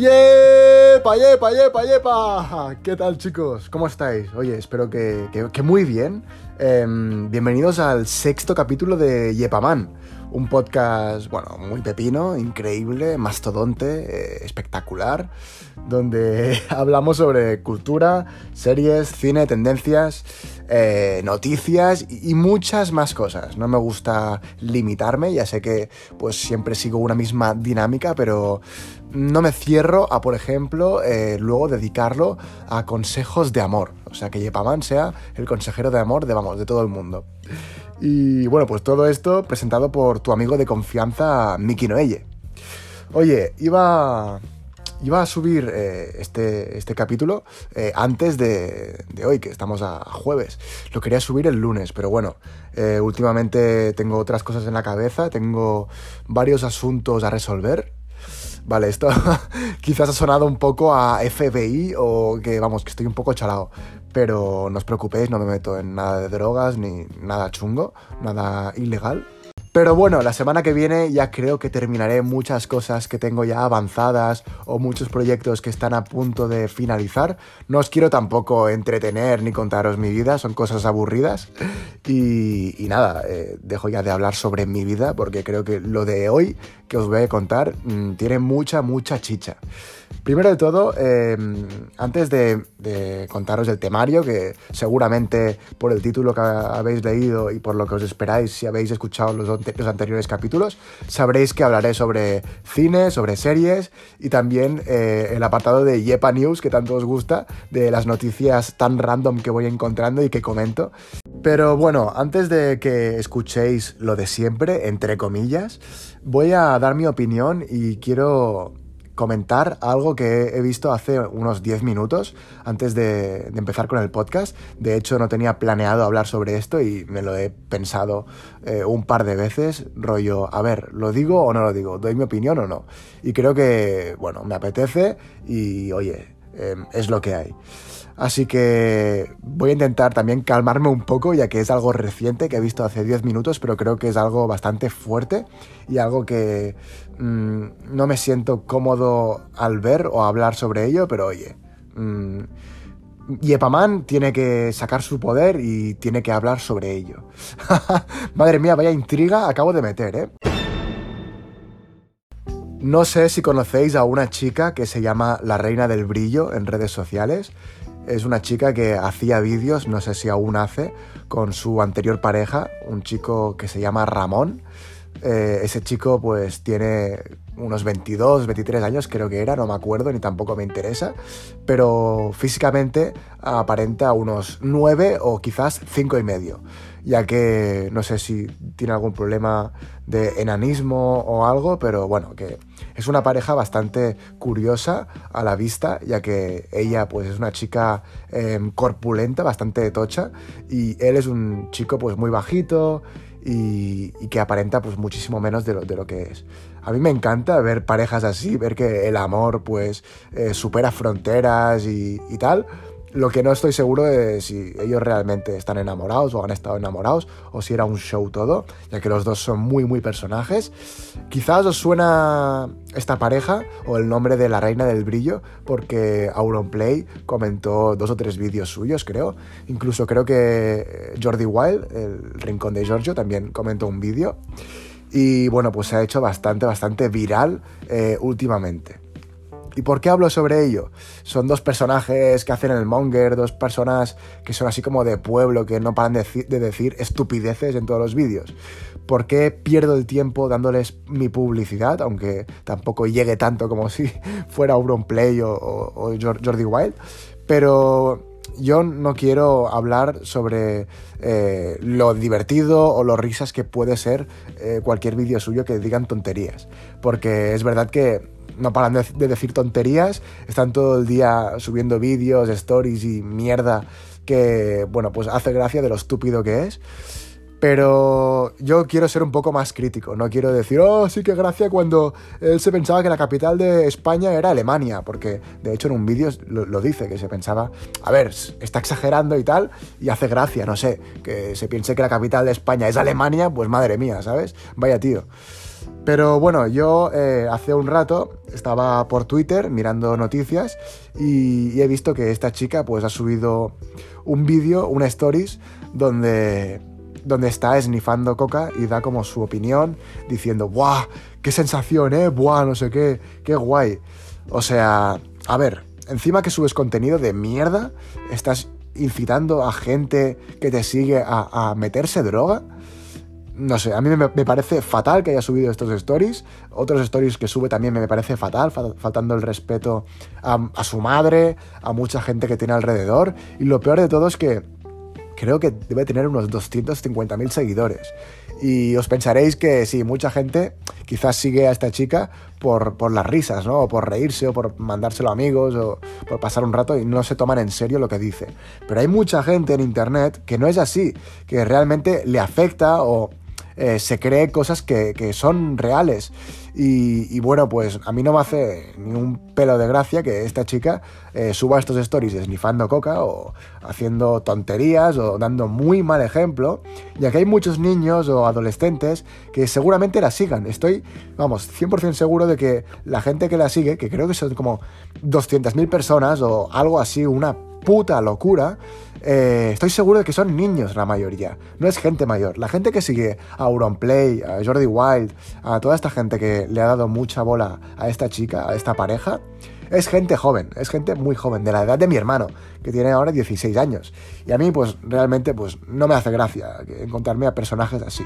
¡Yepa, yepa, yepa, yepa! ¿Qué tal chicos? ¿Cómo estáis? Oye, espero que, muy bien. Em, bienvenidos al sexto capítulo de Yepaman, un podcast, bueno, muy pepino, increíble, mastodonte, eh, espectacular, donde hablamos sobre cultura, series, cine, tendencias, eh, noticias y, muchas más cosas. No me gusta limitarme, ya sé que pues siempre sigo una misma dinámica, pero no me cierro a, por ejemplo, eh, luego dedicarlo a consejos de amor. O sea, que Yepaman sea el consejero de amor de, de todo el mundo. Y bueno, pues todo esto presentado por tu amigo de confianza, Miki Noelle. Oye, iba, iba a subir eh, este, este capítulo eh, antes de, hoy, que estamos a, jueves. Lo quería subir el lunes, pero bueno, últimamente tengo otras cosas en la cabeza, tengo varios asuntos a resolver Vale, esto quizás ha sonado un poco a FBI o que vamos, que estoy un poco chalado. Pero no os preocupéis, no me meto en nada de drogas ni nada chungo, nada ilegal. Pero bueno, la semana que viene ya creo que terminaré muchas cosas que tengo ya avanzadas o muchos proyectos que están a punto de finalizar. No os quiero tampoco entretener ni contaros mi vida, son cosas aburridas. Y, nada, eh, dejo ya de hablar sobre mi vida porque creo que lo de hoy que os voy a contar mm, tiene mucha, mucha chicha. Primero de todo, em, antes de, contaros el temario, que seguramente por el título que habéis leído y por lo que os esperáis si habéis escuchado los, anteriores capítulos, sabréis que hablaré sobre cine, sobre series y también eh, el apartado de Yepa News, que tanto os gusta, de las noticias tan random que voy encontrando y que comento. Pero bueno, antes de que escuchéis lo de siempre, entre comillas, voy a dar mi opinión y quiero comentar algo que he visto hace unos 10 minutos antes de, empezar con el podcast. De hecho, no tenía planeado hablar sobre esto y me lo he pensado eh, un par de veces, rollo, a ver, ¿lo digo o no lo digo? ¿Doy mi opinión o no? Y creo que, bueno, me apetece y, oye, em, es lo que hay. Así que voy a intentar también calmarme un poco, ya que es algo reciente que he visto hace 10 minutos, pero creo que es algo bastante fuerte y algo que mm, no me siento cómodo al ver o hablar sobre ello, pero oye, mmm, Yepaman tiene que sacar su poder y tiene que hablar sobre ello. Madre mía, vaya intriga acabo de meter, ¿eh? No sé si conocéis a una chica que se llama la Reina del Brillo en redes sociales. Es una chica que hacía vídeos, no sé si aún hace, con su anterior pareja, un chico que se llama Ramón. Eh, ese chico pues tiene unos 22, 23 años creo que era, no me acuerdo ni tampoco me interesa, pero físicamente aparenta unos 9 o quizás 5 y medio, ya que no sé si tiene algún problema de enanismo o algo, pero bueno, que es una pareja bastante curiosa a la vista, ya que ella pues es una chica em, corpulenta, bastante tocha, y él es un chico pues muy bajito y, que aparenta pues muchísimo menos de lo, de lo, que es. A mí me encanta ver parejas así, ver que el amor pues eh, supera fronteras y, y tal, lo que no estoy seguro es si ellos realmente están enamorados o han estado enamorados o si era un show todo, ya que los dos son muy, muy personajes. Quizás os suena esta pareja o el nombre de la reina del brillo porque Auronplay comentó dos o tres vídeos suyos, creo. Incluso creo que Jordi Wild, el rincón de Giorgio, también comentó un vídeo. Y bueno, pues se ha hecho bastante, bastante viral eh, últimamente. ¿Y por qué hablo sobre ello? Son dos personajes que hacen el monger, dos personas que son así como de pueblo, que no paran de, decir estupideces en todos los vídeos. ¿Por qué pierdo el tiempo dándoles mi publicidad, aunque tampoco llegue tanto como si fuera Auronplay o, o Jordi Wild? Pero yo no quiero hablar sobre eh, lo divertido o lo risas que puede ser eh, cualquier vídeo suyo que digan tonterías. Porque es verdad que no paran de, decir tonterías, están todo el día subiendo vídeos, stories y mierda que, bueno, pues hace gracia de lo estúpido que es. Pero yo quiero ser un poco más crítico, no quiero decir, oh, sí que gracia cuando él se pensaba que la capital de España era Alemania, porque de hecho en un vídeo lo, lo, dice, que se pensaba, a ver, está exagerando y tal, y hace gracia, no sé, que se piense que la capital de España es Alemania, pues madre mía, ¿sabes? Vaya tío. Pero bueno, yo eh, hace un rato estaba por Twitter mirando noticias y, he visto que esta chica pues ha subido un vídeo, una stories, donde, donde está esnifando coca y da como su opinión diciendo, ¡buah! ¡Qué sensación, eh! ¡buah! No sé qué, qué guay. O sea, a ver, encima que subes contenido de mierda, estás incitando a gente que te sigue a, a meterse droga no sé, a mí me, parece fatal que haya subido estos stories. Otros stories que sube también me parece fatal, faltando el respeto a, su madre, a mucha gente que tiene alrededor. Y lo peor de todo es que creo que debe tener unos 250.000 seguidores. Y os pensaréis que sí, mucha gente quizás sigue a esta chica por, por, las risas, ¿no? O por reírse, o por mandárselo a amigos, o por pasar un rato y no se toman en serio lo que dice. Pero hay mucha gente en internet que no es así, que realmente le afecta o eh, se cree cosas que, son reales. Y, bueno, pues a mí no me hace ni un pelo de gracia que esta chica eh, suba estos stories esnifando coca o haciendo tonterías o dando muy mal ejemplo, ya que hay muchos niños o adolescentes que seguramente la sigan. Estoy, vamos, 100% seguro de que la gente que la sigue, que creo que son como 200.000 personas o algo así, una puta locura, eh, estoy seguro de que son niños la mayoría, no es gente mayor. La gente que sigue a Auronplay, a Jordi Wild, a toda esta gente que le ha dado mucha bola a esta chica, a esta pareja, es gente joven, es gente muy joven, de la edad de mi hermano, que tiene ahora 16 años. Y a mí, pues, realmente, pues, no me hace gracia encontrarme a personajes así.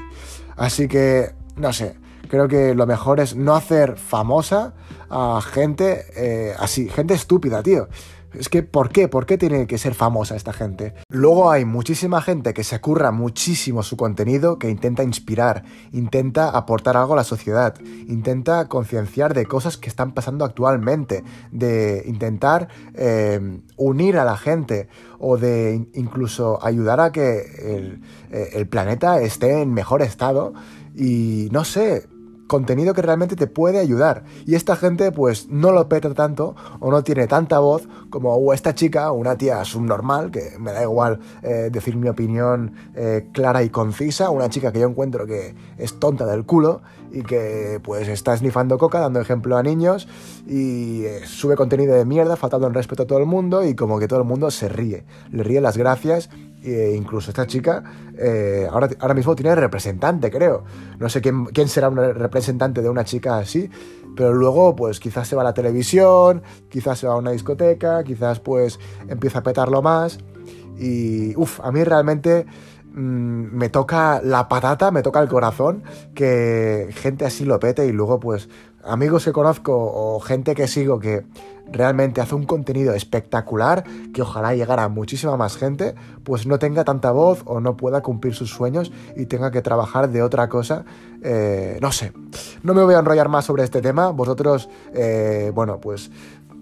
Así que, no sé, creo que lo mejor es no hacer famosa a gente eh, así, gente estúpida, tío. Es que, ¿por qué? ¿Por qué tiene que ser famosa esta gente? Luego hay muchísima gente que se curra muchísimo su contenido, que intenta inspirar, intenta aportar algo a la sociedad, intenta concienciar de cosas que están pasando actualmente, de intentar eh, unir a la gente o de incluso ayudar a que eh, el planeta esté en mejor estado. Y no sé, contenido que realmente te puede ayudar. Y esta gente pues no lo peta tanto o no tiene tanta voz como esta chica, una tía subnormal, que me da igual eh, decir mi opinión eh, clara y concisa, una chica que yo encuentro que es tonta del culo y que pues está esnifando coca, dando ejemplo a niños y eh, sube contenido de mierda, faltando el respeto a todo el mundo y como que todo el mundo se ríe, le ríe las gracias e incluso esta chica eh, ahora, ahora mismo tiene representante, creo. No sé quién, quién será un representante de una chica así, pero luego pues quizás se va a la televisión, quizás se va a una discoteca, quizás pues empieza a petarlo más. Y uff, a mí realmente mm, me toca la patata, me toca el corazón que gente así lo pete y luego pues amigos que conozco o gente que sigo que realmente hace un contenido espectacular que ojalá llegara a muchísima más gente, pues no tenga tanta voz o no pueda cumplir sus sueños y tenga que trabajar de otra cosa. Eh, no sé, no me voy a enrollar más sobre este tema. Vosotros, eh, bueno, pues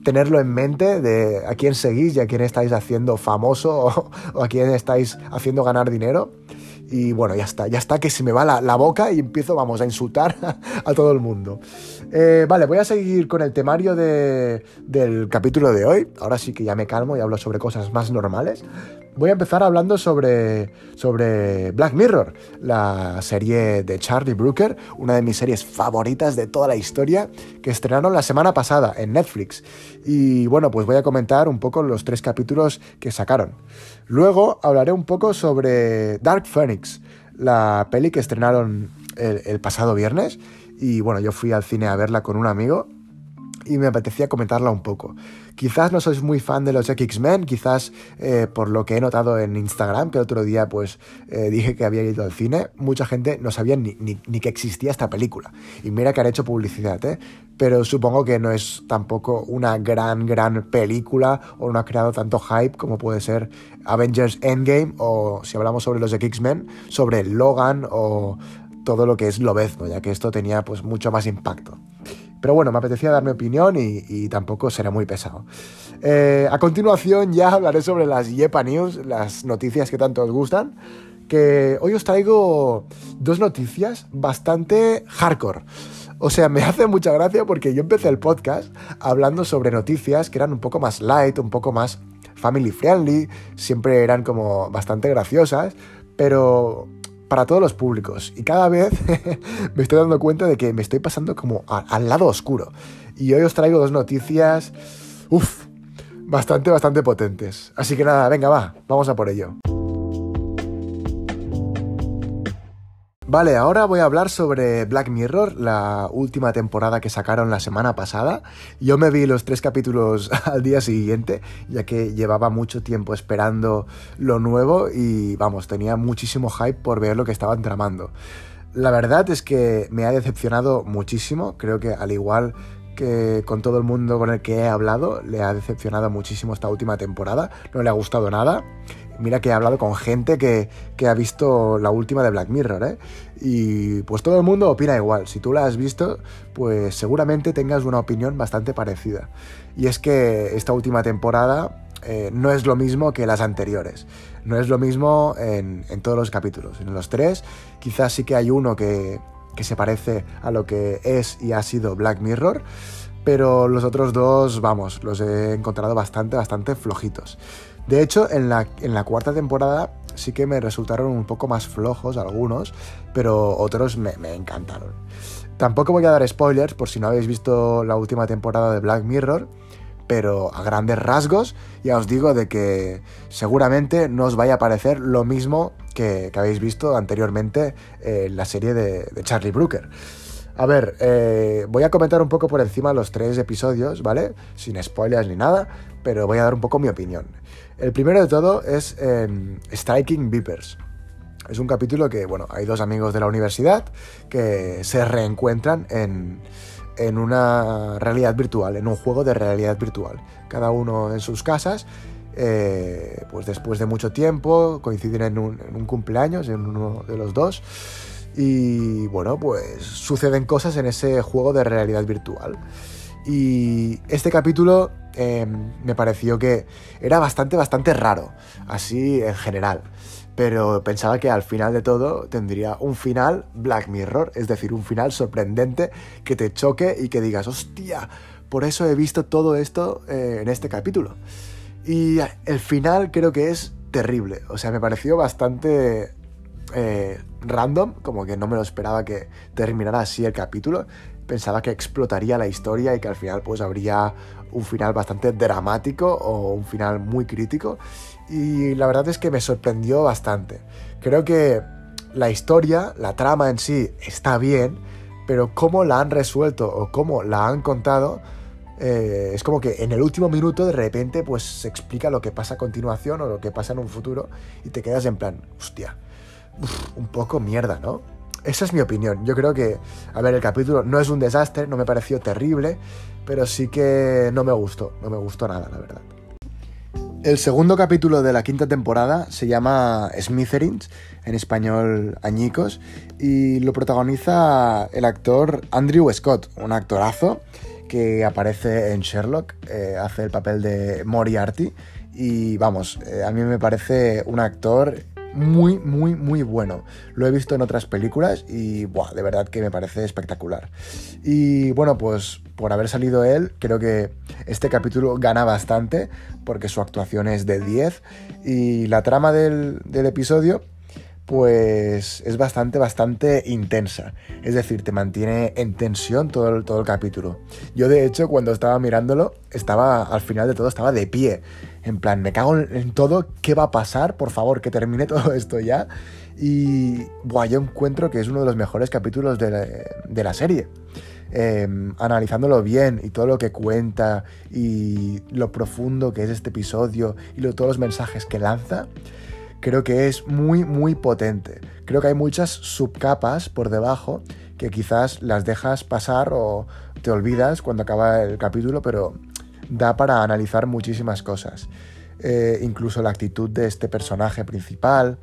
tenerlo en mente de a quién seguís y a quién estáis haciendo famoso o, a quién estáis haciendo ganar dinero. Y bueno, ya está, ya está que se me va la, boca y empiezo, vamos, a insultar a todo el mundo. Eh, vale, voy a seguir con el temario del capítulo de hoy. Ahora sí que ya me calmo y hablo sobre cosas más normales. Voy a empezar hablando sobre, sobre Black Mirror, la serie de Charlie Brooker, una de mis series favoritas de toda la historia, que estrenaron la semana pasada en Netflix. Y bueno, pues voy a comentar un poco los tres capítulos que sacaron. Luego hablaré un poco sobre Dark Phoenix, la peli que estrenaron el, pasado viernes. Y bueno, yo fui al cine a verla con un amigo y me apetecía comentarla un poco. Quizás no sois muy fan de los X-Men, quizás eh, por lo que he notado en Instagram, que el otro día pues eh, dije que había ido al cine, mucha gente no sabía ni, ni, que existía esta película. Y mira que han hecho publicidad, ¿eh? Pero supongo que no es tampoco una gran, gran película o no ha creado tanto hype como puede ser Avengers Endgame o si hablamos sobre los X-Men, sobre Logan o todo lo que es Lobezno, ya que esto tenía pues mucho más impacto. Pero bueno, me apetecía dar mi opinión y, tampoco será muy pesado. Eh, a continuación ya hablaré sobre las Yepa News, las noticias que tanto os gustan. Que hoy os traigo dos noticias bastante hardcore. O sea, me hace mucha gracia porque yo empecé el podcast hablando sobre noticias que eran un poco más light, un poco más family friendly, siempre eran como bastante graciosas, pero para todos los públicos. Y cada vez me estoy dando cuenta de que me estoy pasando como al lado oscuro. Y hoy os traigo dos noticias, uff, bastante, bastante potentes. Así que nada, venga, va, vamos a por ello. Vale, ahora voy a hablar sobre Black Mirror, la última temporada que sacaron la semana pasada. Yo me vi los tres capítulos al día siguiente, ya que llevaba mucho tiempo esperando lo nuevo y vamos, tenía muchísimo hype por ver lo que estaban tramando. La verdad es que me ha decepcionado muchísimo, creo que al igual que con todo el mundo con el que he hablado, le ha decepcionado muchísimo esta última temporada, no le ha gustado nada Mira que he hablado con gente que, ha visto la última de Black Mirror, ¿eh? Y pues todo el mundo opina igual. Si tú la has visto, pues seguramente tengas una opinión bastante parecida. Y es que esta última temporada eh, no es lo mismo que las anteriores. No es lo mismo en, todos los capítulos. En los tres, quizás sí que hay uno que, que se parece a lo que es y ha sido Black Mirror. Pero los otros dos, vamos, los he encontrado bastante, bastante flojitos. De hecho, en la, en la cuarta temporada sí que me resultaron un poco más flojos algunos, pero otros me, encantaron. Tampoco voy a dar spoilers por si no habéis visto la última temporada de Black Mirror, pero a grandes rasgos ya os digo de que seguramente no os vaya a parecer lo mismo que, habéis visto anteriormente en la serie de, Charlie Brooker. A ver, eh, voy a comentar un poco por encima los tres episodios, ¿vale? Sin spoilers ni nada, pero voy a dar un poco mi opinión. El primero de todo es em, Striking Beepers. Es un capítulo que, bueno, hay dos amigos de la universidad que se reencuentran en, una realidad virtual, en un juego de realidad virtual. Cada uno en sus casas, eh, pues después de mucho tiempo, coinciden en un, en un cumpleaños, en uno de los dos. Y bueno, pues suceden cosas en ese juego de realidad virtual. Y este capítulo em, me pareció que era bastante, bastante raro, así en general. Pero pensaba que al final de todo tendría un final Black Mirror, es decir, un final sorprendente que te choque y que digas, hostia, por eso he visto todo esto eh, en este capítulo. Y el final creo que es terrible, o sea, me pareció bastante eh, random, como que no me lo esperaba que terminara así el capítulo pensaba que explotaría la historia y que al final pues habría un final bastante dramático o un final muy crítico y la verdad es que me sorprendió bastante. Creo que la historia, la trama en sí está bien, pero cómo la han resuelto o cómo la han contado eh, es como que en el último minuto de repente pues se explica lo que pasa a continuación o lo que pasa en un futuro y te quedas en plan, hostia, un poco mierda, ¿no? Esa es mi opinión. Yo creo que, a ver, el capítulo no es un desastre, no me pareció terrible, pero sí que no me gustó, no me gustó nada, la verdad. El segundo capítulo de la quinta temporada se llama Smitherings, en español Añicos, y lo protagoniza el actor Andrew Scott, un actorazo que aparece en Sherlock, eh, hace el papel de Moriarty, y vamos, eh, a mí me parece un actor muy, muy, muy bueno. Lo he visto en otras películas y, de verdad que me parece espectacular. Y bueno, pues por haber salido él, creo que este capítulo gana bastante porque su actuación es de 10 y la trama del, del episodio pues es bastante, bastante intensa. Es decir, te mantiene en tensión todo el, todo el capítulo. Yo, de hecho, cuando estaba mirándolo, estaba, al final de todo, estaba de pie. En plan, me cago en, todo, ¿qué va a pasar? Por favor, que termine todo esto ya. Y, buah, yo encuentro que es uno de los mejores capítulos de la, serie. Em, analizándolo bien y todo lo que cuenta y lo profundo que es este episodio y todos los mensajes que lanza, creo que es muy, muy potente. Creo que hay muchas subcapas por debajo que quizás las dejas pasar o te olvidas cuando acaba el capítulo, pero da para analizar muchísimas cosas. Eh, incluso la actitud de este personaje principal,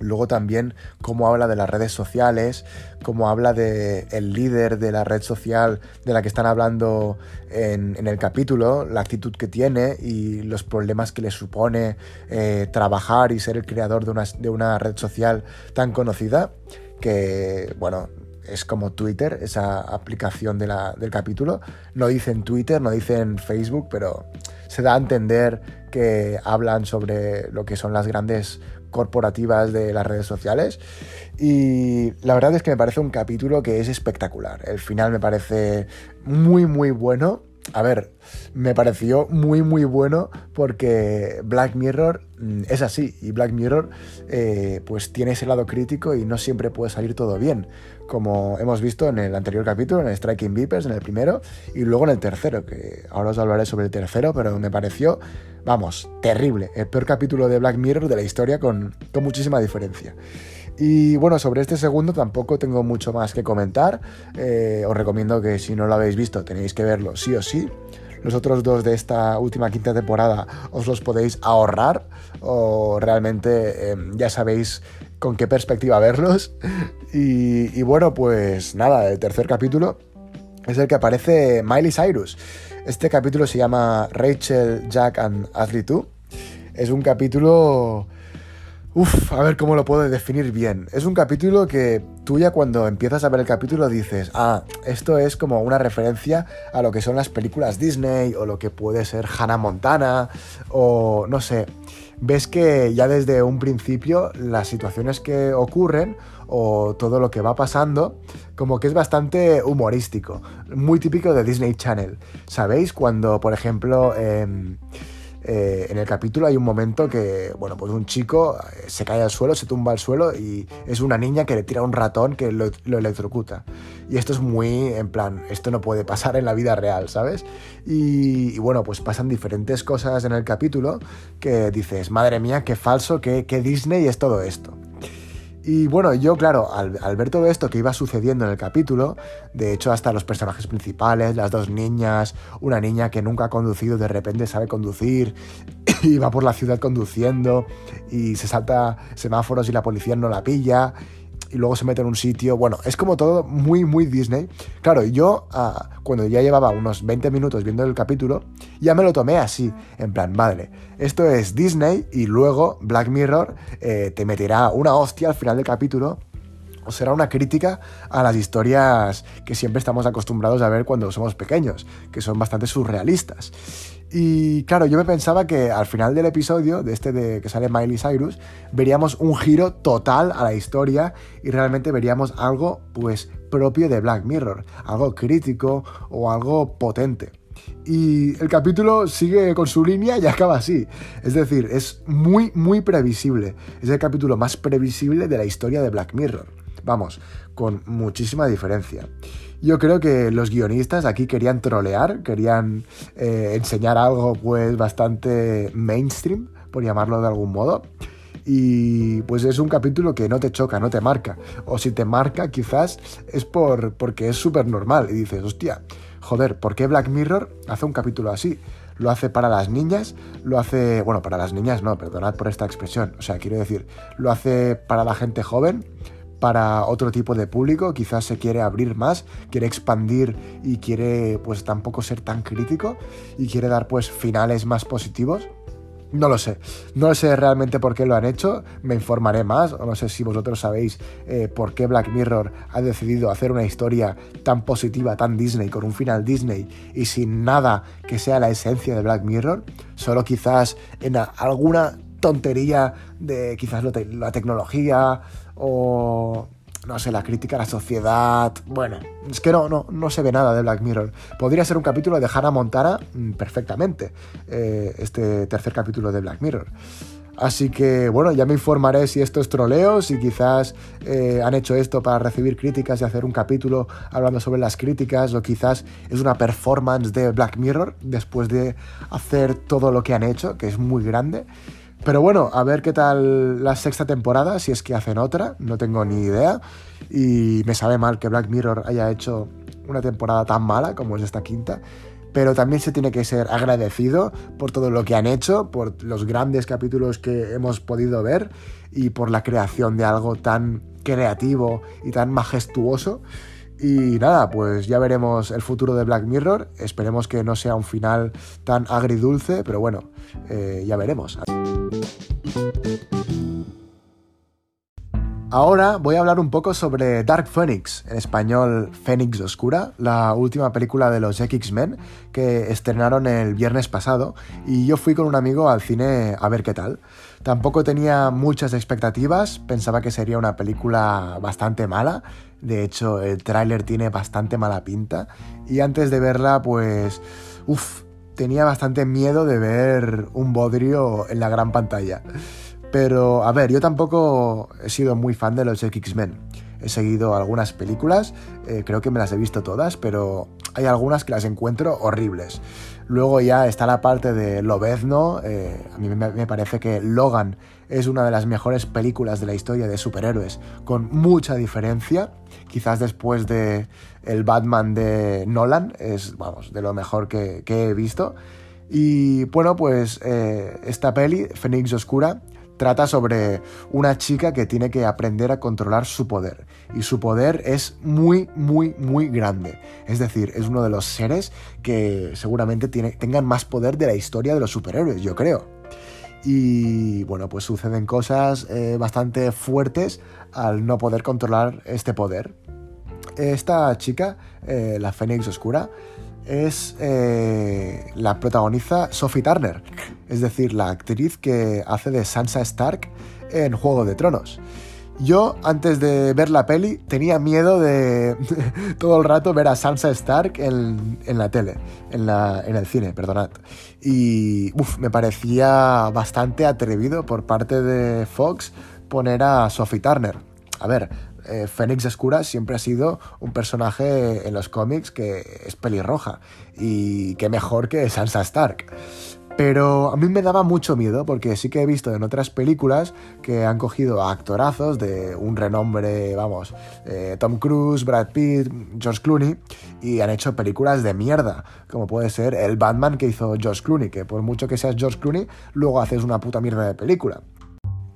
Luego también cómo habla de las redes sociales, cómo habla de el líder de la red social de la que están hablando en, el capítulo, la actitud que tiene y los problemas que le supone eh, trabajar y ser el creador de una, de una red social tan conocida que, bueno, es como Twitter, esa aplicación del capítulo. No dicen Twitter, no dicen Facebook, pero se da a entender que hablan sobre lo que son las grandes corporativas de las redes sociales. Y la verdad es que me parece un capítulo que es espectacular. El final me parece muy, muy bueno. A ver, me pareció muy muy bueno porque Black Mirror mm, es así y Black Mirror eh, pues tiene ese lado crítico y no siempre puede salir todo bien como hemos visto en el anterior capítulo en Striking Vipers en el primero y luego en el tercero que ahora os hablaré sobre el tercero pero me pareció vamos terrible el peor capítulo de Black Mirror de la historia con, muchísima diferencia y bueno, sobre este segundo tampoco tengo mucho más que comentar. Eh, os recomiendo que si no lo habéis visto tenéis que verlo sí o sí. Los otros dos de esta última quinta temporada os los podéis ahorrar o realmente em, ya sabéis con qué perspectiva verlos. Y, bueno, pues nada, el tercer capítulo es el que aparece Miley Cyrus. Este capítulo se llama Rachel, Jack and Ashley 2. Es un capítulo Uf, a ver cómo lo puedo definir bien. Es un capítulo que tú ya cuando empiezas a ver el capítulo dices, ah, esto es como una referencia a lo que son las películas Disney o lo que puede ser Hannah Montana o no sé. Ves que ya desde un principio las situaciones que ocurren o todo lo que va pasando, como que es bastante humorístico, muy típico de Disney Channel. ¿Sabéis? Cuando, por ejemplo, em, eh, en el capítulo hay un momento que, bueno, pues un chico eh, se cae al suelo, se tumba al suelo y es una niña que le tira un ratón que lo, electrocuta. Y esto es muy, en plan, esto no puede pasar en la vida real, ¿sabes? Y, bueno, pues pasan diferentes cosas en el capítulo que dices, madre mía, qué falso, qué, qué Disney es todo esto. Y bueno, yo, claro, al, ver todo esto que iba sucediendo en el capítulo, de hecho, hasta los personajes principales, las dos niñas, una niña que nunca ha conducido, de repente sabe conducir y va por la ciudad conduciendo y se salta semáforos y la policía no la pilla y luego se mete en un sitio. Bueno, es como todo muy, muy Disney. Claro, yo ah, cuando ya llevaba unos 20 minutos viendo el capítulo, ya me lo tomé así, en plan, madre, esto es Disney y luego Black Mirror eh, te meterá una hostia al final del capítulo o será una crítica a las historias que siempre estamos acostumbrados a ver cuando somos pequeños, que son bastante surrealistas. Y claro, yo me pensaba que al final del episodio, de este de que sale Miley Cyrus, veríamos un giro total a la historia y realmente veríamos algo pues propio de Black Mirror, algo crítico o algo potente. Y el capítulo sigue con su línea y acaba así. Es decir, es muy, muy previsible. Es el capítulo más previsible de la historia de Black Mirror. Vamos, con muchísima diferencia. Yo creo que los guionistas aquí querían trolear, querían eh, enseñar algo pues bastante mainstream, por llamarlo de algún modo. Y pues es un capítulo que no te choca, no te marca. O si te marca, quizás es por, porque es súper normal. Y dices, hostia, joder, ¿por qué Black Mirror hace un capítulo así? Lo hace para las niñas, lo hace, bueno, para las niñas no, perdonad por esta expresión. O sea, quiero decir, lo hace para la gente joven para otro tipo de público, quizás se quiere abrir más, quiere expandir y quiere pues tampoco ser tan crítico y quiere dar pues finales más positivos. No lo sé, no sé realmente por qué lo han hecho, me informaré más, o no sé si vosotros sabéis eh, por qué Black Mirror ha decidido hacer una historia tan positiva, tan Disney, con un final Disney y sin nada que sea la esencia de Black Mirror, solo quizás en alguna tontería de quizás la tecnología o no sé, la crítica a la sociedad. Bueno, es que no, no, no se ve nada de Black Mirror. Podría ser un capítulo de Hannah Montana mm, perfectamente, eh, este tercer capítulo de Black Mirror. Así que bueno, ya me informaré si esto es troleo, si quizás eh, han hecho esto para recibir críticas y hacer un capítulo hablando sobre las críticas, o quizás es una performance de Black Mirror después de hacer todo lo que han hecho, que es muy grande. Pero bueno, a ver qué tal la sexta temporada, si es que hacen otra, no tengo ni idea. Y me sabe mal que Black Mirror haya hecho una temporada tan mala como es esta quinta. Pero también se tiene que ser agradecido por todo lo que han hecho, por los grandes capítulos que hemos podido ver y por la creación de algo tan creativo y tan majestuoso. Y nada, pues ya veremos el futuro de Black Mirror. Esperemos que no sea un final tan agridulce, pero bueno, eh, ya veremos. Ahora voy a hablar un poco sobre Dark Phoenix, en español Fénix Oscura, la última película de los X-Men que estrenaron el viernes pasado y yo fui con un amigo al cine a ver qué tal. Tampoco tenía muchas expectativas, pensaba que sería una película bastante mala, de hecho el tráiler tiene bastante mala pinta y antes de verla pues, uff, tenía bastante miedo de ver un bodrio en la gran pantalla. Pero, a ver, yo tampoco he sido muy fan de los X-Men. He seguido algunas películas, eh, creo que me las he visto todas, pero hay algunas que las encuentro horribles. Luego ya está la parte de Lobezno. Eh, a mí me, parece que Logan es una de las mejores películas de la historia de superhéroes, con mucha diferencia. Quizás después de el Batman de Nolan, es, vamos, de lo mejor que, he visto. Y bueno, pues eh, esta peli, Phoenix Oscura, trata sobre una chica que tiene que aprender a controlar su poder. Y su poder es muy, muy, muy grande. Es decir, es uno de los seres que seguramente tiene, tengan más poder de la historia de los superhéroes, yo creo. Y bueno, pues suceden cosas eh, bastante fuertes al no poder controlar este poder. Esta chica, eh, la Fénix Oscura, es eh, la protagoniza Sophie Turner, es decir, la actriz que hace de Sansa Stark en Juego de Tronos. Yo, antes de ver la peli, tenía miedo de todo el rato ver a Sansa Stark en, la tele, en, la, en, el cine, perdonad. Y me parecía bastante atrevido por parte de Fox poner a Sophie Turner. A ver, eh, Fénix Escura siempre ha sido un personaje en los cómics que es pelirroja y que mejor que Sansa Stark. Pero a mí me daba mucho miedo porque sí que he visto en otras películas que han cogido a actorazos de un renombre, vamos, eh, Tom Cruise, Brad Pitt, George Clooney, y han hecho películas de mierda, como puede ser el Batman que hizo George Clooney, que por mucho que seas George Clooney, luego haces una puta mierda de película.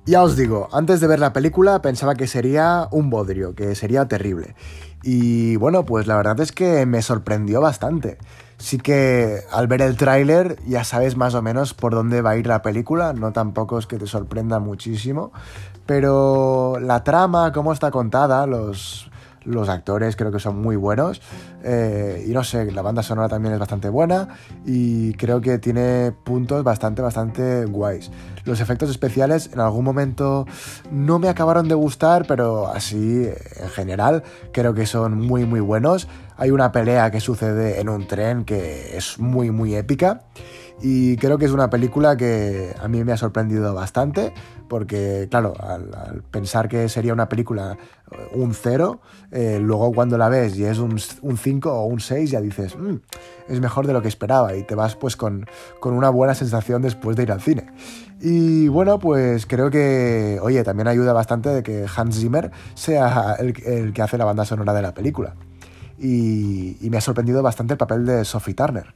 Ya os digo, antes de ver la película pensaba que sería un bodrio, que sería terrible. Y bueno, pues la verdad es que me sorprendió bastante. Sí que al ver el tráiler ya sabes más o menos por dónde va a ir la película, no tampoco es que te sorprenda muchísimo, pero la trama, cómo está contada, los los actores creo que son muy buenos eh, y no sé, la banda sonora también es bastante buena y creo que tiene puntos bastante, bastante guays. Los efectos especiales en algún momento no me acabaron de gustar, pero así en general creo que son muy, muy buenos. Hay una pelea que sucede en un tren que es muy, muy épica. Y creo que es una película que a mí me ha sorprendido bastante, porque claro, al, pensar que sería una película eh, un cero, eh, luego cuando la ves y es un 5 o un 6, ya dices, mm, es mejor de lo que esperaba y te vas pues con, con una buena sensación después de ir al cine. Y bueno, pues creo que, oye, también ayuda bastante de que Hans Zimmer sea el, el que hace la banda sonora de la película. Y, y me ha sorprendido bastante el papel de Sophie Turner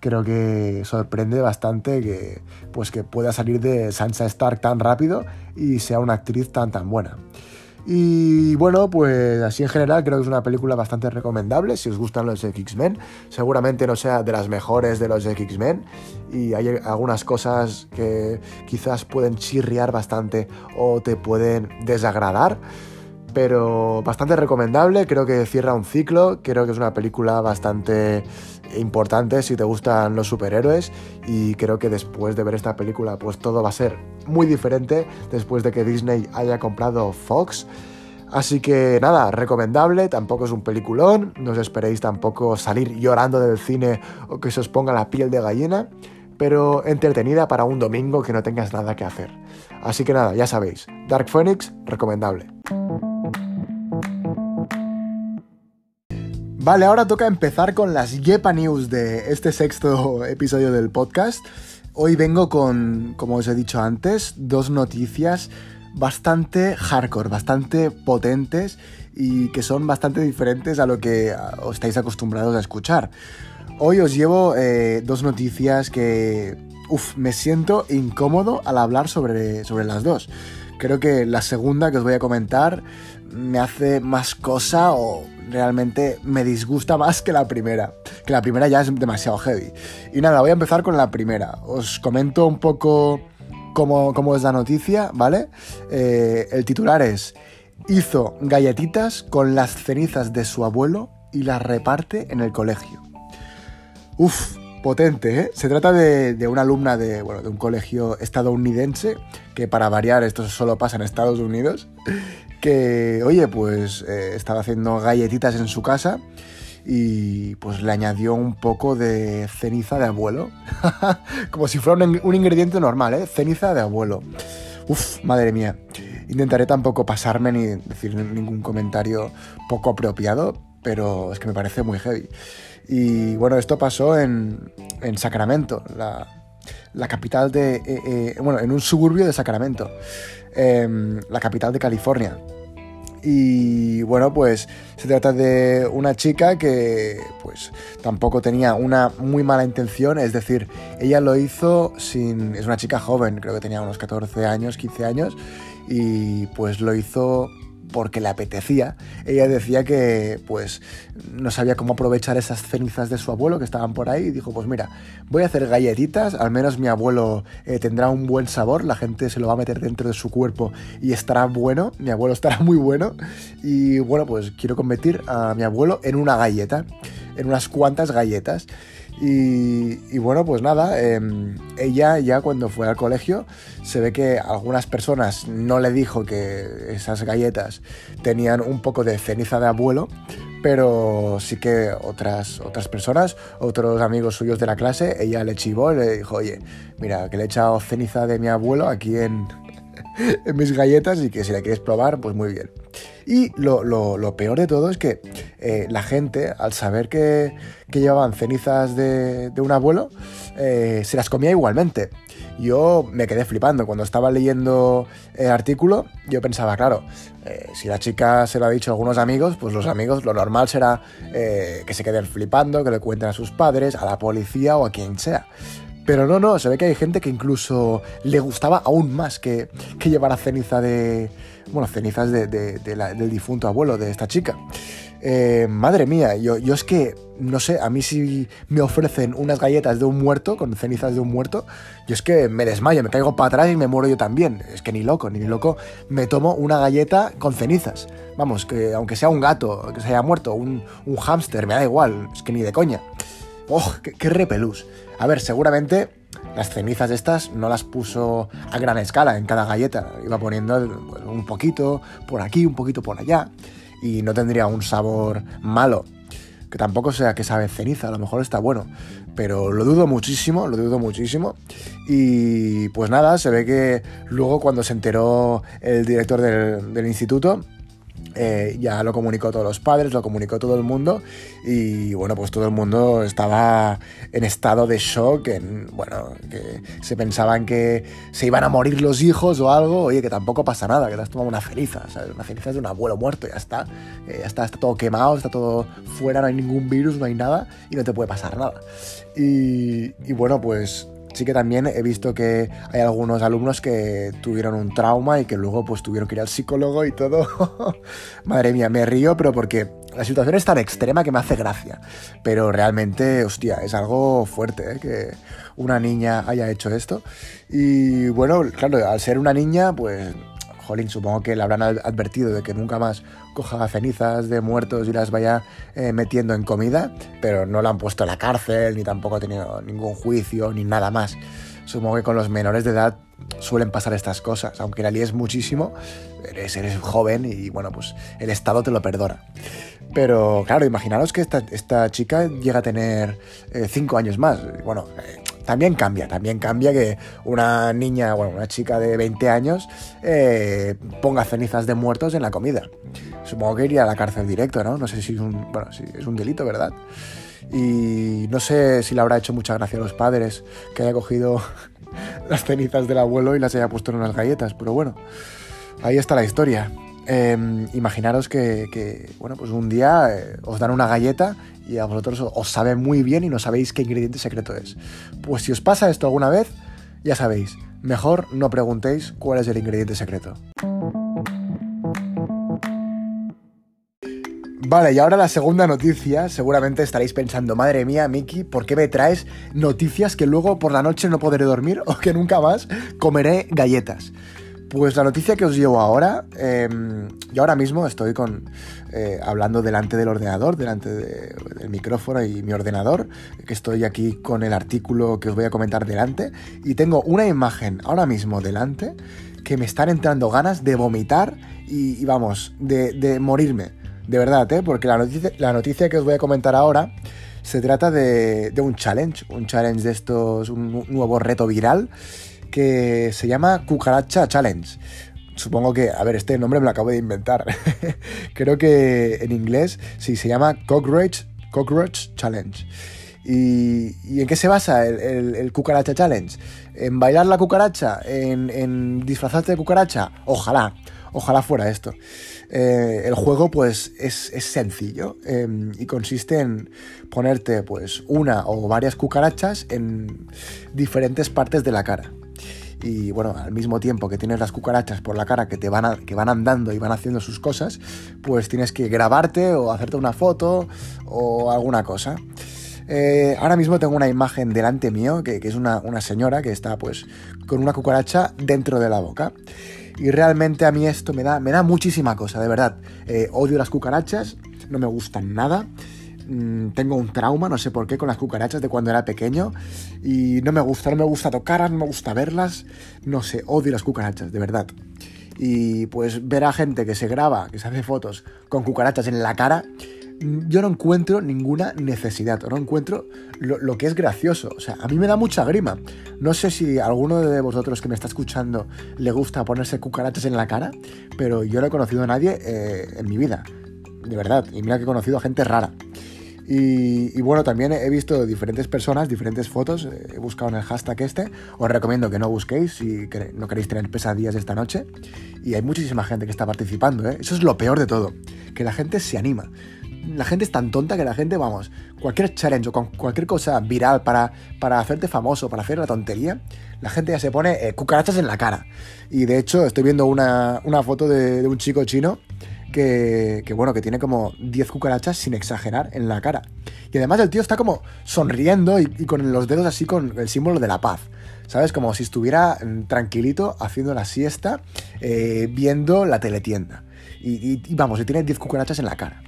creo que sorprende bastante que, pues que pueda salir de Sansa Stark tan rápido y sea una actriz tan tan buena. Y bueno, pues así en general creo que es una película bastante recomendable si os gustan los X-Men. Seguramente no sea de las mejores de los X-Men y hay algunas cosas que quizás pueden chirriar bastante o te pueden desagradar pero bastante recomendable, creo que cierra un ciclo, creo que es una película bastante importante si te gustan los superhéroes y creo que después de ver esta película pues todo va a ser muy diferente después de que Disney haya comprado Fox. Así que nada, recomendable, tampoco es un peliculón, no os esperéis tampoco salir llorando del cine o que se os ponga la piel de gallina, pero entretenida para un domingo que no tengas nada que hacer. Así que nada, ya sabéis, Dark Phoenix, recomendable. Vale, ahora toca empezar con las Yepa News de este sexto episodio del podcast. Hoy vengo con, como os he dicho antes, dos noticias bastante hardcore, bastante potentes y que son bastante diferentes a lo que os estáis acostumbrados a escuchar. Hoy os llevo eh, dos noticias que, uff, me siento incómodo al hablar sobre, sobre las dos. Creo que la segunda que os voy a comentar me hace más cosa o realmente me disgusta más que la primera. Que la primera ya es demasiado heavy. Y nada, voy a empezar con la primera. Os comento un poco cómo, es la noticia, ¿vale? Eh, el titular es... hizo galletitas con las cenizas de su abuelo y las reparte en el colegio. Uf, potente, ¿eh? Se trata de, una alumna de, un colegio estadounidense, que para variar esto solo pasa en Estados Unidos, que, oye, pues eh, estaba haciendo galletitas en su casa y pues le añadió un poco de ceniza de abuelo. Como si fuera un, ingrediente normal, ¿eh? Ceniza de abuelo. Uf, madre mía. Intentaré tampoco pasarme ni decir ningún comentario poco apropiado, pero es que me parece muy heavy. Y bueno, esto pasó en, en Sacramento, la, la capital de... Eh, eh, bueno, en un suburbio de Sacramento, em, la capital de California. Y bueno, pues se trata de una chica que pues tampoco tenía una muy mala intención, es decir, ella lo hizo sin... Es una chica joven, creo que tenía unos 14 años, 15 años, y pues lo hizo porque le apetecía. Ella decía que pues no sabía cómo aprovechar esas cenizas de su abuelo que estaban por ahí y dijo, pues mira, voy a hacer galletitas, al menos mi abuelo eh, tendrá un buen sabor, la gente se lo va a meter dentro de su cuerpo y estará bueno, mi abuelo estará muy bueno y bueno, pues quiero convertir a mi abuelo en una galleta, en unas cuantas galletas. Y, bueno, pues nada, em, ella ya cuando fue al colegio se ve que algunas personas no le dijo que esas galletas tenían un poco de ceniza de abuelo, pero sí que otras, otras personas, otros amigos suyos de la clase, ella le chivó y le dijo, oye, mira, que le he echado ceniza de mi abuelo aquí en, en mis galletas y que si la quieres probar, pues muy bien. Y lo, peor de todo es que eh, la gente, al saber que, llevaban cenizas de, un abuelo, eh, se las comía igualmente. Yo me quedé flipando. Cuando estaba leyendo el artículo, yo pensaba, claro, eh, si la chica se lo ha dicho a algunos amigos, pues los amigos lo normal será que se queden flipando, que le cuenten a sus padres, a la policía o a quien sea. Pero no, no, se ve que hay gente que incluso le gustaba aún más que, que llevar ceniza de. Bueno, cenizas de, del difunto abuelo de esta chica. Eh, madre mía, yo, yo es que, no sé, a mí si me ofrecen unas galletas de un muerto, con cenizas de un muerto, yo es que me desmayo, me caigo para atrás y me muero yo también. Es que ni loco, ni loco, me tomo una galleta con cenizas. Vamos, que aunque sea un gato, que se haya muerto, un, un hámster, me da igual, es que ni de coña. ¡Oh, qué, qué repelús! A ver, seguramente las cenizas estas no las puso a gran escala en cada galleta. Iba poniendo un poquito por aquí, un poquito por allá. Y no tendría un sabor malo. Que tampoco sea que sabe ceniza, a lo mejor está bueno. Pero lo dudo muchísimo, lo dudo muchísimo. Y pues nada, se ve que luego cuando se enteró el director del, del instituto, eh, ya lo comunicó todos los padres, lo comunicó todo el mundo y bueno, pues todo el mundo estaba en estado de shock, en, bueno, que se pensaban que se iban a morir los hijos o algo, oye, que tampoco pasa nada, que te has tomado una ceniza, ¿sabes? Una ceniza de un abuelo muerto, ya está, eh, ya está, está todo quemado, está todo fuera, no hay ningún virus, no hay nada y no te puede pasar nada. y bueno, pues sí que también he visto que hay algunos alumnos que tuvieron un trauma y que luego pues tuvieron que ir al psicólogo y todo. Madre mía, me río, pero porque la situación es tan extrema que me hace gracia. Pero realmente, hostia, es algo fuerte ¿eh? que una niña haya hecho esto. Y bueno, claro, al ser una niña, pues jolín, supongo que le habrán advertido de que nunca más coja cenizas de muertos y las vaya eh, metiendo en comida, pero no la han puesto en la cárcel, ni tampoco ha tenido ningún juicio, ni nada más. Supongo que con los menores de edad suelen pasar estas cosas, aunque la es muchísimo, eres, eres joven y bueno, pues el Estado te lo perdona. Pero claro, imaginaros que esta, chica llega a tener 5 eh, años más. Bueno, eh, también cambia, también cambia que una niña, bueno, una chica de 20 años eh, ponga cenizas de muertos en la comida. Supongo que iría a la cárcel directo, ¿no? No sé si es un, bueno, si es un delito, ¿verdad? Y no sé si le habrá hecho mucha gracia a los padres que haya cogido las cenizas del abuelo y las haya puesto en unas galletas, pero bueno, ahí está la historia. Em, imaginaros que, bueno, pues un día eh, os dan una galleta y a vosotros os sabe muy bien y no sabéis qué ingrediente secreto es. Pues si os pasa esto alguna vez, ya sabéis, mejor no preguntéis cuál es el ingrediente secreto. Vale, y ahora la segunda noticia. Seguramente estaréis pensando, madre mía, Miki, ¿por qué me traes noticias que luego por la noche no podré dormir o que nunca más comeré galletas? Pues la noticia que os llevo ahora, em, yo ahora mismo estoy con, eh, hablando delante del ordenador, delante del micrófono y mi ordenador, que estoy aquí con el artículo que os voy a comentar delante, y tengo una imagen ahora mismo delante que me están entrando ganas de vomitar y, vamos, de, morirme. De verdad, ¿eh? Porque la noticia, la noticia que os voy a comentar ahora se trata de, de un challenge, un challenge de estos, un nuevo reto viral que se llama Cucaracha Challenge. Supongo que, a ver, este nombre me lo acabo de inventar. Creo que en inglés sí se llama Cockroach, Cockroach Challenge. ¿Y, en qué se basa el, Cucaracha Challenge? ¿En bailar la cucaracha? ¿En, disfrazarte de cucaracha? Ojalá, ojalá fuera esto. Eh, el juego pues es, sencillo em, y consiste en ponerte pues una o varias cucarachas en diferentes partes de la cara y bueno, al mismo tiempo que tienes las cucarachas por la cara que te van, que van andando y van haciendo sus cosas, pues tienes que grabarte o hacerte una foto o alguna cosa. Eh, ahora mismo tengo una imagen delante mío, que, es una, señora que está pues con una cucaracha dentro de la boca. Y realmente a mí esto me da, me da muchísima cosa, de verdad. Eh, odio las cucarachas, no me gustan nada. Mm, tengo un trauma, no sé por qué, con las cucarachas de cuando era pequeño. Y no me gusta, no me gusta tocarlas, no me gusta verlas. No sé, odio las cucarachas, de verdad. Y pues ver a gente que se graba, que se hace fotos con cucarachas en la cara, mm, yo no encuentro ninguna necesidad, no encuentro lo, que es gracioso. O sea, a mí me da mucha grima. No sé si alguno de vosotros que me está escuchando le gusta ponerse cucarachas en la cara, pero yo no he conocido a nadie eh, en mi vida. De verdad. Y mira que he conocido a gente rara. Y, bueno, también he visto diferentes personas, diferentes fotos, eh, he buscado en el hashtag este, os recomiendo que no busquéis si no queréis tener pesadillas esta noche. Y hay muchísima gente que está participando, ¿eh? eso es lo peor de todo, que la gente se anima. La gente es tan tonta que la gente, vamos, cualquier challenge o cualquier cosa viral para, para hacerte famoso, para hacer la tontería, la gente ya se pone eh, cucarachas en la cara. Y de hecho, estoy viendo una, foto de, de un chico chino que, bueno, que tiene como 10 cucarachas sin exagerar en la cara. Y además el tío está como sonriendo y, con los dedos así con el símbolo de la paz. ¿Sabes? Como si estuviera mm, tranquilito haciendo la siesta, eh, viendo la teletienda. Y, y vamos, y tiene 10 cucarachas en la cara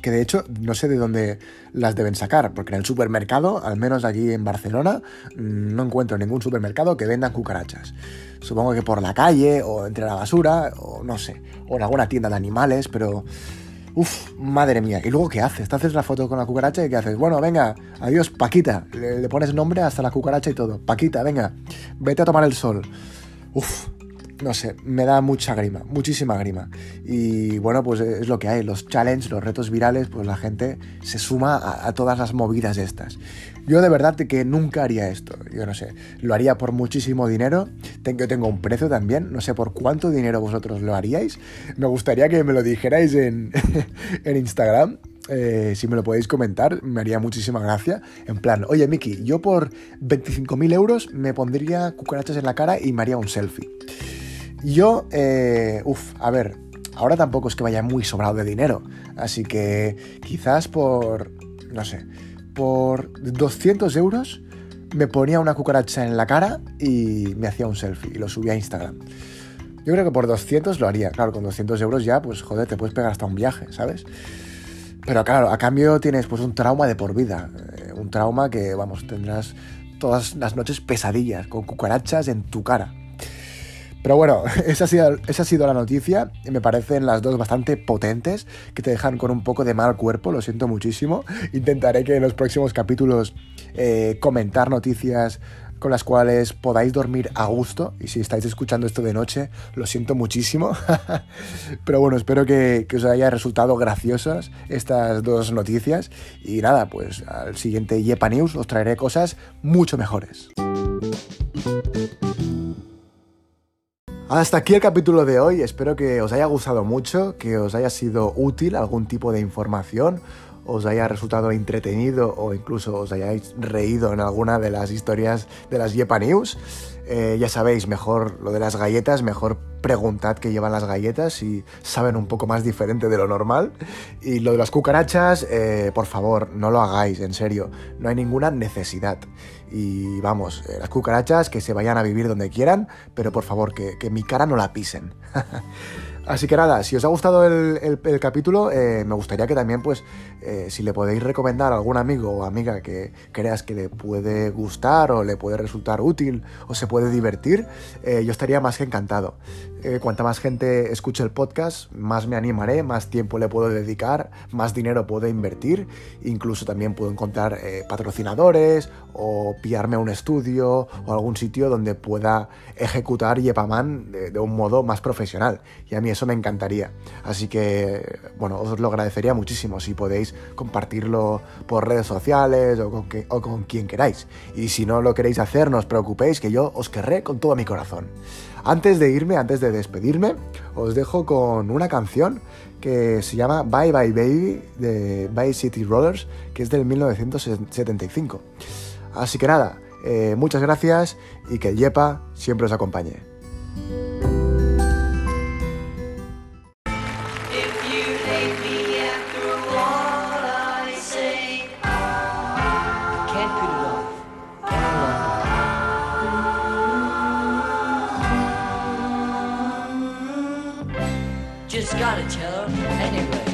que de hecho no sé de dónde las deben sacar, porque en el supermercado, al menos aquí en Barcelona, mm, no encuentro ningún supermercado que venda cucarachas. Supongo que por la calle o entre la basura, o no sé, o en alguna tienda de animales, pero... Uf, madre mía. ¿Y luego qué haces? ¿Te haces la foto con la cucaracha y qué haces? Bueno, venga, adiós, Paquita. Le, le pones nombre hasta la cucaracha y todo. Paquita, venga, vete a tomar el sol. Uf, no sé, me da mucha grima, muchísima grima. Y bueno, pues es lo que hay, los challenges, los retos virales, pues la gente se suma a, todas las movidas estas. Yo de verdad que nunca haría esto, yo no sé, lo haría por muchísimo dinero, yo tengo un precio también, no sé por cuánto dinero vosotros lo haríais, me gustaría que me lo dijerais en, en Instagram, eh, si me lo podéis comentar, me haría muchísima gracia. En plan, oye Miki, yo por 25.000 euros me pondría cucarachas en la cara y me haría un selfie. Yo, eh, uff, a ver, ahora tampoco es que vaya muy sobrado de dinero, así que quizás por, no sé, por 200 euros me ponía una cucaracha en la cara y me hacía un selfie y lo subía a Instagram. Yo creo que por 200 lo haría. Claro, con 200 euros ya, pues joder, te puedes pegar hasta un viaje, ¿sabes? Pero claro, a cambio tienes pues un trauma de por vida. Eh, un trauma que, vamos, tendrás todas las noches pesadillas con cucarachas en tu cara. Pero bueno, esa ha, sido, esa ha sido la noticia. Me parecen las dos bastante potentes, que te dejan con un poco de mal cuerpo, lo siento muchísimo. Intentaré que en los próximos capítulos eh, comentar noticias con las cuales podáis dormir a gusto. Y si estáis escuchando esto de noche, lo siento muchísimo. Pero bueno, espero que, os haya resultado graciosas estas dos noticias. Y nada, pues al siguiente Yepa News os traeré cosas mucho mejores. Hasta aquí el capítulo de hoy, espero que os haya gustado mucho, que os haya sido útil algún tipo de información os haya resultado entretenido o incluso os hayáis reído en alguna de las historias de las Yepa News. Eh, ya sabéis, mejor lo de las galletas, mejor preguntad qué llevan las galletas si saben un poco más diferente de lo normal. Y lo de las cucarachas, eh, por favor, no lo hagáis, en serio, no hay ninguna necesidad. Y vamos, eh, las cucarachas que se vayan a vivir donde quieran, pero por favor, que, que mi cara no la pisen. Así que nada, si os ha gustado el, capítulo, eh, me gustaría que también, pues, eh, si le podéis recomendar a algún amigo o amiga que creas que le puede gustar o le puede resultar útil o se puede divertir, eh, yo estaría más que encantado. cuanta más gente escuche el podcast, más me animaré, más tiempo le puedo dedicar, más dinero puedo invertir, incluso también puedo encontrar patrocinadores o pillarme a un estudio o algún sitio donde pueda ejecutar Yepaman de, de un modo más profesional. Y a mí eso me encantaría. Así que, bueno, os lo agradecería muchísimo si podéis compartirlo por redes sociales o con, o con quien queráis. Y si no lo queréis hacer, no os preocupéis, que yo os querré con todo mi corazón. Antes de irme, antes de despedirme, os dejo con una canción que se llama Bye Bye Baby de Bye City Rollers, que es del 1975. Así que nada, eh, muchas gracias y que el Yepa siempre os acompañe. just gotta tell her anyway.